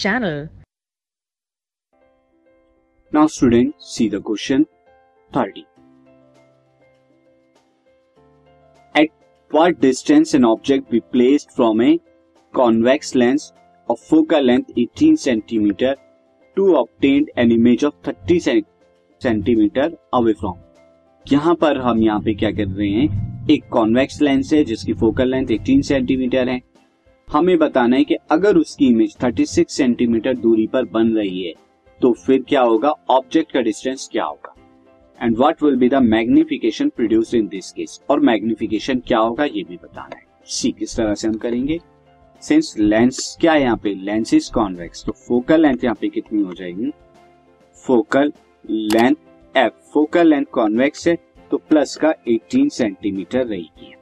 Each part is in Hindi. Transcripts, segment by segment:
channel. Now students, see the question 30. At what distance an object be placed from a convex lens of focal length 18 cm to obtain an image of 30 cm away from? यहाँ पर हम यहाँ पे क्या कर रहे हैं एक कॉन्वेक्स लेंस है जिसकी फोकल लेंथ 18 सेंटीमीटर है हमें बताना है कि अगर उसकी इमेज 36 सेंटीमीटर दूरी पर बन रही है तो फिर क्या होगा? ऑब्जेक्ट का डिस्टेंस क्या होगा? And what will be the magnification produce in this case और मैग्निफिकेशन क्या होगा, ये भी बताना है। सी किस तरह से हम करेंगे? सिंस लेंस क्या है यहाँ पे? लेंस इज़ कॉन्वेक्स तो फोकल लेंथ यहाँ पे कितनी हो जाएगी? Focal length F focal length convex है तो प्लस का 18 सेंटीमीटर रहेगी।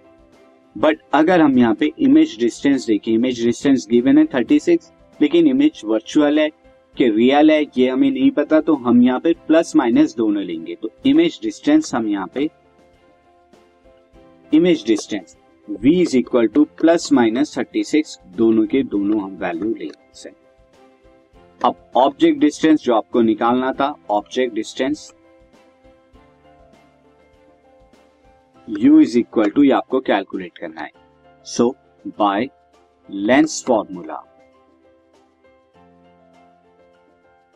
बट अगर हम यहाँ पे इमेज डिस्टेंस देखें इमेज डिस्टेंस गिवन है 36 लेकिन इमेज वर्चुअल है, कि रियल है, ये हमें नहीं पता तो हम यहाँ पे प्लस माइनस दोनों लेंगे। तो इमेज डिस्टेंस हम यहाँ पे image distance v is equal to plus minus thirty six दोनों के दोनों हम वैल्यू लेंगे अब ऑब्जेक्ट डिस्टेंस जो आपको निकालना था object distance u is equal to आपको कैलकुलेट करना है। So by lens formula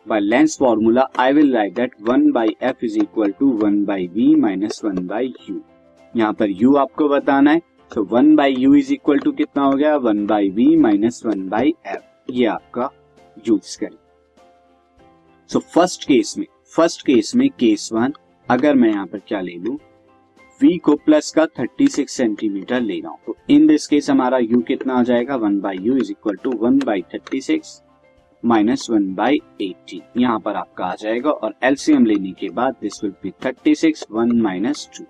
by length formula, I will write that 1 by f is equal to 1 by v minus 1 by u. यहाँ पर u आपको बताना है। तो 1 by u is equal to कितना हो गया? 1 by v minus 1 by f. ये आपका यूज़ करें। सो फ़र्स्ट केस में फ़र्स्ट केस में केस वन अगर मैं यहाँ पर क्या ले लू? V को प्लस का 36 सेंटीमीटर ले रहा हूँ। तो इन दिस केस हमारा u कितना आ जाएगा? One by u is equal to one by thirty six minus one by eighteen यहाँ पर आपका आ जाएगा और एलसीएम लेने के बाद this will be thirty six one minus two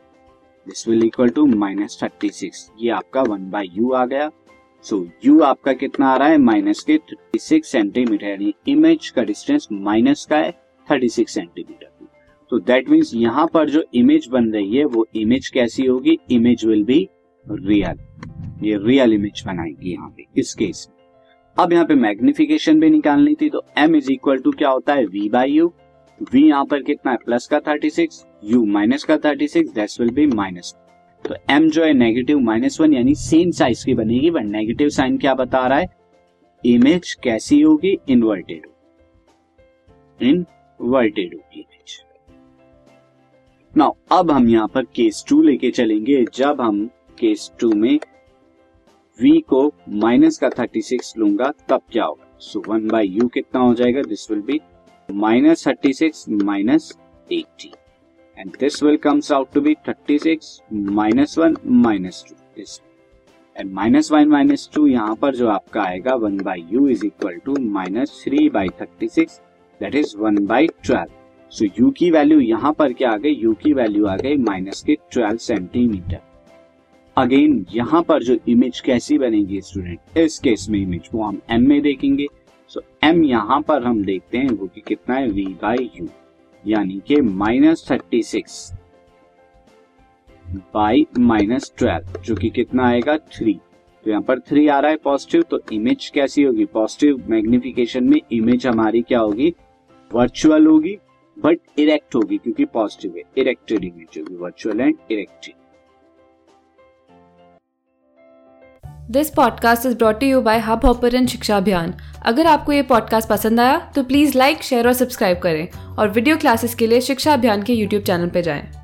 this will equal to minus thirty six ये आपका वन बाई यू आ गया। सो so, u आपका कितना आ रहा है? माइनस के थर्टी सिक्स सेंटीमीटर यानी इमेज का डिस्टेंस माइनस का है थर्टी सिक्स सेंटीमीटर तो दैट मीन्स यहाँ पर जो इमेज बन रही है, वो इमेज कैसी होगी? इमेज विल बी रियल ये रियल इमेज बनाएगी यहाँ पे, इस केस में। अब यहाँ पे मैग्निफिकेशन भी निकालनी थी तो m इज़ इक्वल टू क्या होता है? V बाई यू वी यहाँ पर कितना है? प्लस का 36 u माइनस का 36 दैट्स विल बी माइनस तो m जो है नेगेटिव माइनस वन यानी सेम साइज़ की बनेगी बट नेगेटिव साइन क्या बता रहा है? इमेज कैसी होगी? इनवर्टेड इनवर्टेड होगी। नाउ अब हम यहाँ पर केस टू लेके चलेंगे। जब हम केस टू में v को माइनस का 36 लूँगा, तब क्या होगा? सो वन बाई यू कितना हो जाएगा? This will be minus thirty six minus eighty and this will comes out to be thirty six minus one minus two this and minus one minus two यहाँ पर जो आपका आएगा one by u is equal to minus three by thirty six that is one by twelve so u की वैल्यू यहाँ पर क्या आ गई? यू की वैल्यू आ गई माइनस के ट्वेल्व सेंटीमीटर अगेन यहाँ पर जो इमेज कैसी बनेगी स्टूडेंट इस केस में इमेज वो हम एम में देखेंगे. सो so, एम यहाँ पर हम देखते हैं वो कि कितना है? वी बाई यू यानी कि minus thirty six by minus twelve जो कि कितना आएगा? थ्री तो यहाँ पर थ्री आ रहा है पॉजिटिव तो इमेज कैसी होगी? पॉजिटिव मैग्निफिकेशन में इमेज हमारी क्या होगी? वर्चुअल होगी. बट इरेक्ट होगी क्योंकि पॉजिटिव है। इरेक्टेड इमेज होगी virtual and erected this podcast is brought you by hub hopper Shiksha Abhiyan अगर आपको ये पॉडकास्ट पसंद आया तो प्लीज़ लाइक शेयर और सब्सक्राइब करें। और वीडियो क्लासेस के लिए शिक्षा अभियान के यूट्यूब चैनल पर जाएँ।